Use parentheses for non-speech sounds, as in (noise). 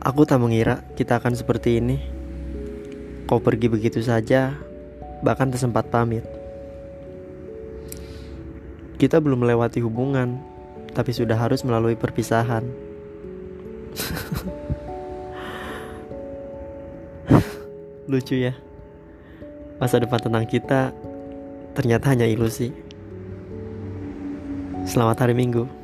Aku tak mengira kita akan seperti ini. Kau pergi begitu saja, bahkan tak sempat pamit. Kita belum melewati hubungan, tapi sudah harus melalui perpisahan. (laughs) Lucu ya. Masa depan tenang kita ternyata hanya ilusi. Selamat hari Minggu.